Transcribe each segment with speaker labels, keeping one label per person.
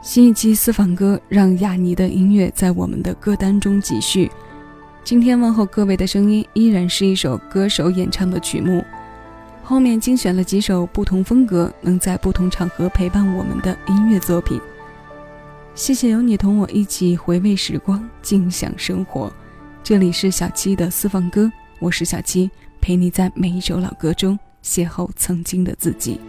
Speaker 1: 新一期私房歌，让亚尼的音乐在我们的歌单中继续。今天问候各位的声音，依然是一首歌手演唱的曲目。后面精选了几首不同风格，能在不同场合陪伴我们的音乐作品。谢谢有你同我一起回味时光，静享生活。这里是小七的私房歌，我是小七，陪你在每一首老歌中邂逅曾经的自己。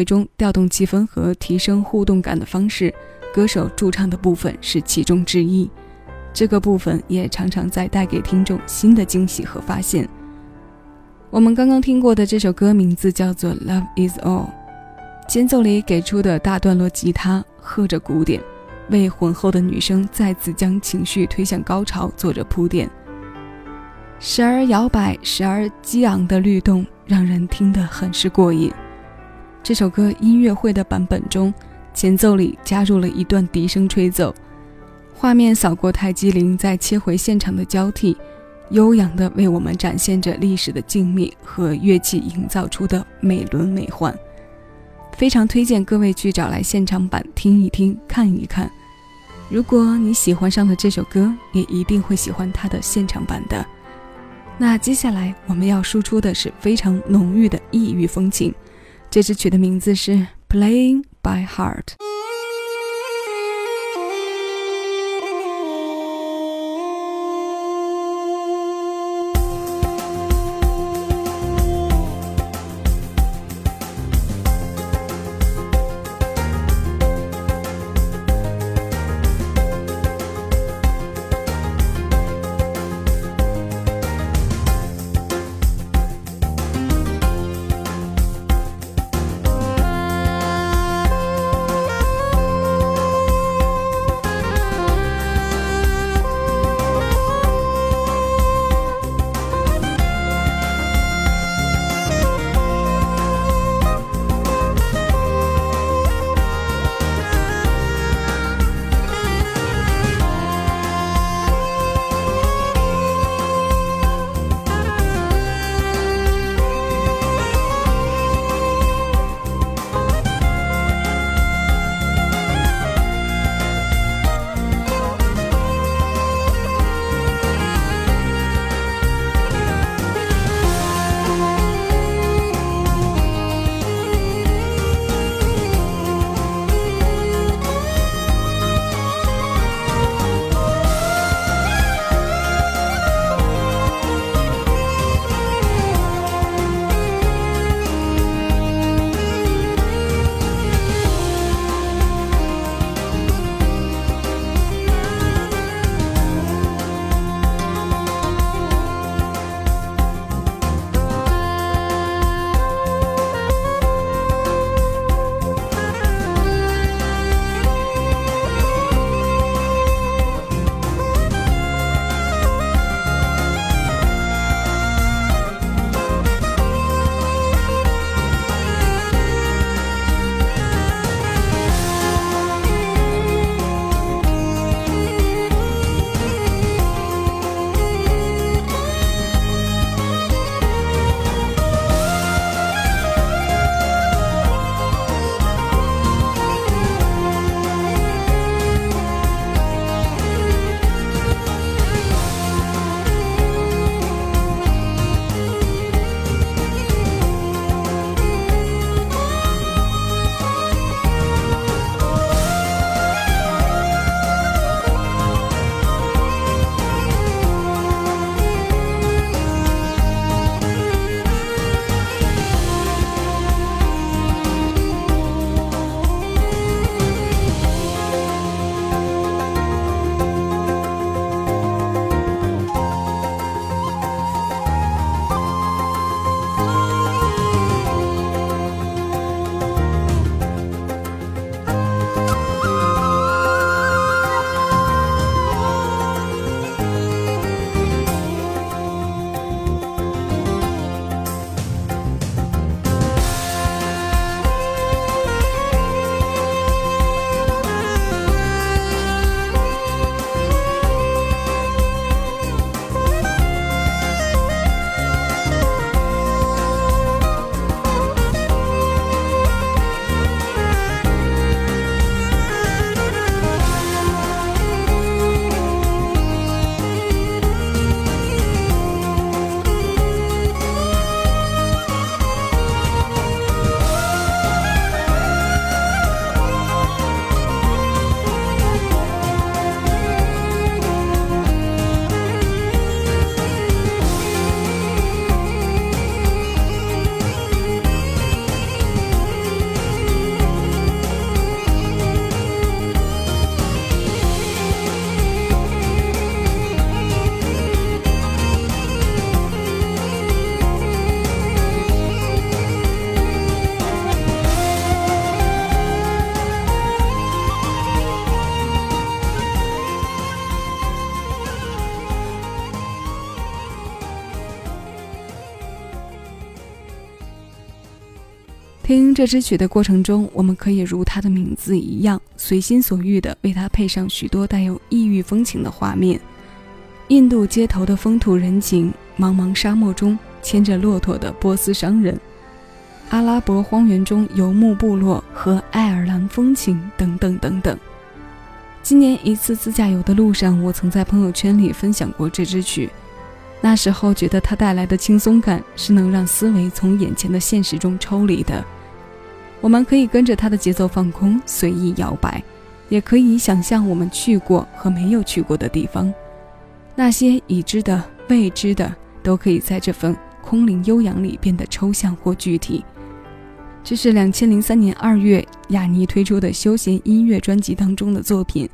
Speaker 1: 会中调动气氛和提升互动感的方式，歌手驻唱的部分是其中之一。这个部分也常常在带给听众新的惊喜和发现。我们刚刚听过的这首歌名字叫做《Love Is All》，间奏里给出的大段落吉他和着鼓点，为浑厚的女声再次将情绪推向高潮做着铺垫。时而摇摆，时而激昂的律动，让人听得很是过瘾。这首歌音乐会的版本中，前奏里加入了一段笛声吹奏。画面扫过泰姬陵，再切回现场的交替，悠扬地为我们展现着历史的静谧和乐器营造出的美轮美奂。非常推荐各位去找来现场版听一听、看一看。如果你喜欢上了这首歌，也一定会喜欢它的现场版的。那接下来我们要输出的是非常浓郁的异域风情。这支曲的名字是《Playing by Heart》。听这支曲的过程中，我们可以如它的名字一样，随心所欲地为它配上许多带有异域风情的画面：印度街头的风土人情，茫茫沙漠中牵着骆驼的波斯商人，阿拉伯荒原中游牧部落和爱尔兰风情等等等等。今年一次自驾游的路上，我曾在朋友圈里分享过这支曲。那时候觉得它带来的轻松感是能让思维从眼前的现实中抽离的。我们可以跟着它的节奏放空，随意摇摆，也可以想象我们去过和没有去过的地方。那些已知的、未知的，都可以在这份空灵悠扬里变得抽象或具体。这是两千零三年二月雅尼推出的休闲音乐专辑当中的作品。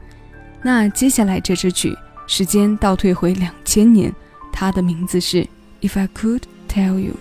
Speaker 1: 那接下来这支曲，时间倒退回两千年。它的名字是《If I Could Tell You》。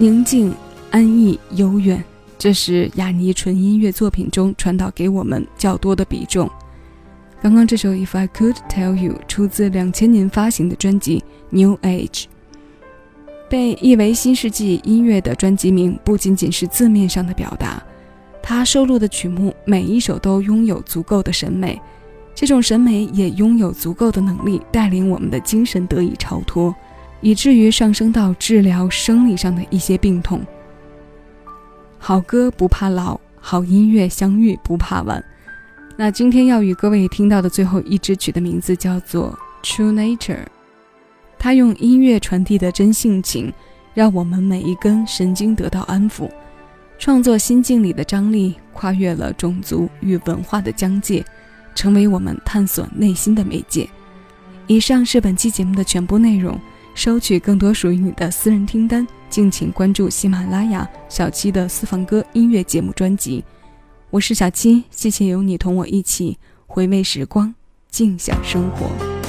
Speaker 1: 宁静、安逸、悠远，这是雅尼纯音乐作品中传导给我们较多的比重。刚刚这首《If I Could Tell You》出自两千年发行的专辑《New Age》，被译为新世纪音乐的专辑名不仅仅是字面上的表达，它收录的曲目每一首都拥有足够的审美，这种审美也拥有足够的能力带领我们的精神得以超脱。以至于上升到治疗生理上的一些病痛。好歌不怕老，好音乐相遇不怕晚。那今天要与各位听到的最后一支曲的名字叫做《True Nature》，它用音乐传递的真性情，让我们每一根神经得到安抚。创作心境里的张力跨越了种族与文化的疆界，成为我们探索内心的媒介。以上是本期节目的全部内容。收取更多属于你的私人听单，敬请关注喜马拉雅小七的私房歌音乐节目专辑。我是小七，谢谢有你同我一起回味时光，静享生活。